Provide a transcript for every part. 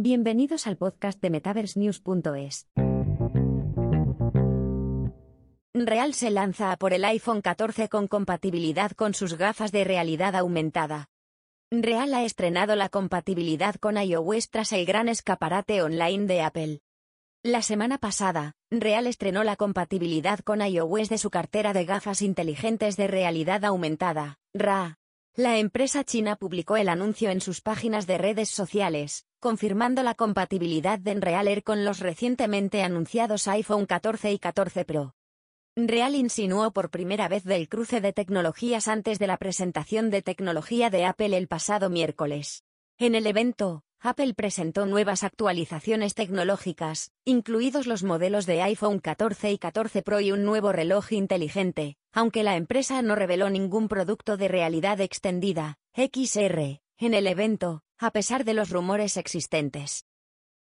Bienvenidos al podcast de MetaverseNews.es. Real se lanza a por el iPhone 14 con compatibilidad con sus gafas de realidad aumentada. Real ha estrenado la compatibilidad con iOS tras el gran escaparate online de Apple. La semana pasada, Real estrenó la compatibilidad con iOS de su cartera de gafas inteligentes de realidad aumentada, RA. La empresa china publicó el anuncio en sus páginas de redes sociales, confirmando la compatibilidad de Real Air con los recientemente anunciados iPhone 14 y 14 Pro. Real insinuó por primera vez del cruce de tecnologías antes de la presentación de tecnología de Apple el pasado miércoles. En el evento, Apple presentó nuevas actualizaciones tecnológicas, incluidos los modelos de iPhone 14 y 14 Pro y un nuevo reloj inteligente, aunque la empresa no reveló ningún producto de realidad extendida, XR, en el evento, a pesar de los rumores existentes.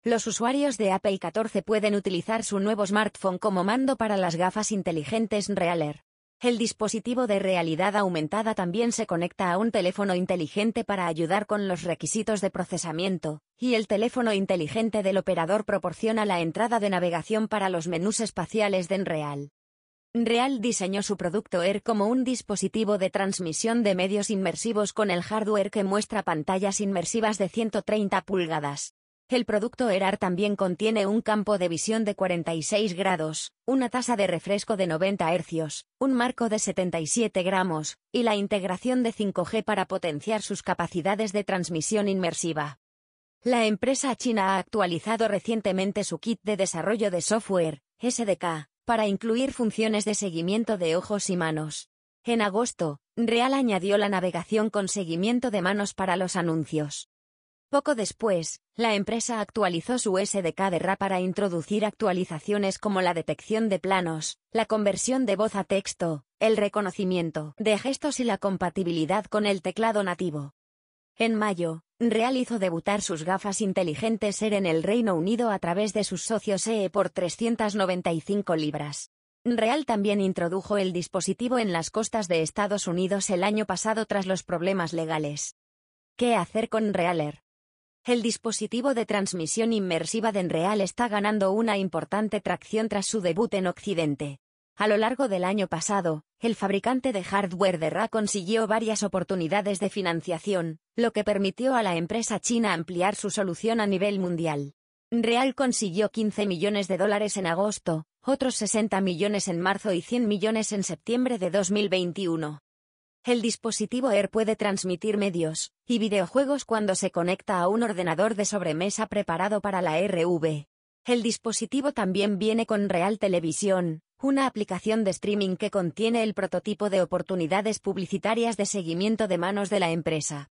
Los usuarios de Apple 14 pueden utilizar su nuevo smartphone como mando para las gafas inteligentes Realer. El dispositivo de realidad aumentada también se conecta a un teléfono inteligente para ayudar con los requisitos de procesamiento, y el teléfono inteligente del operador proporciona la entrada de navegación para los menús espaciales de Enreal. Real diseñó su producto Air como un dispositivo de transmisión de medios inmersivos con el hardware que muestra pantallas inmersivas de 130 pulgadas. El producto ERAR también contiene un campo de visión de 46 grados, una tasa de refresco de 90 Hz, un marco de 77 gramos, y la integración de 5G para potenciar sus capacidades de transmisión inmersiva. La empresa china ha actualizado recientemente su kit de desarrollo de software, SDK, para incluir funciones de seguimiento de ojos y manos. En agosto, Real añadió la navegación con seguimiento de manos para los anuncios. Poco después, la empresa actualizó su SDK de RA para introducir actualizaciones como la detección de planos, la conversión de voz a texto, el reconocimiento de gestos y la compatibilidad con el teclado nativo. En mayo, Real hizo debutar sus gafas inteligentes Air en el Reino Unido a través de sus socios EE por 395 libras. Real también introdujo el dispositivo en las costas de Estados Unidos el año pasado tras los problemas legales. ¿Qué hacer con Realer? El dispositivo de transmisión inmersiva de Enreal está ganando una importante tracción tras su debut en Occidente. A lo largo del año pasado, el fabricante de hardware de RA consiguió varias oportunidades de financiación, lo que permitió a la empresa china ampliar su solución a nivel mundial. Real consiguió 15 millones de dólares en agosto, otros 60 millones en marzo y 100 millones en septiembre de 2021. El dispositivo Air puede transmitir medios y videojuegos cuando se conecta a un ordenador de sobremesa preparado para la RV. El dispositivo también viene con Real Televisión, una aplicación de streaming que contiene el prototipo de oportunidades publicitarias de seguimiento de manos de la empresa.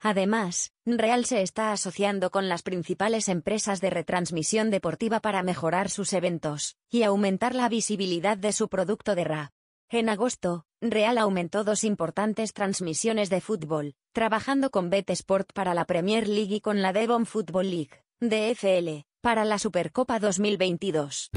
Además, Real se está asociando con las principales empresas de retransmisión deportiva para mejorar sus eventos y aumentar la visibilidad de su producto de RA. En agosto, Real aumentó dos importantes transmisiones de fútbol, trabajando con Bet Sport para la Premier League y con la Devon Football League, DFL, para la Supercopa 2022.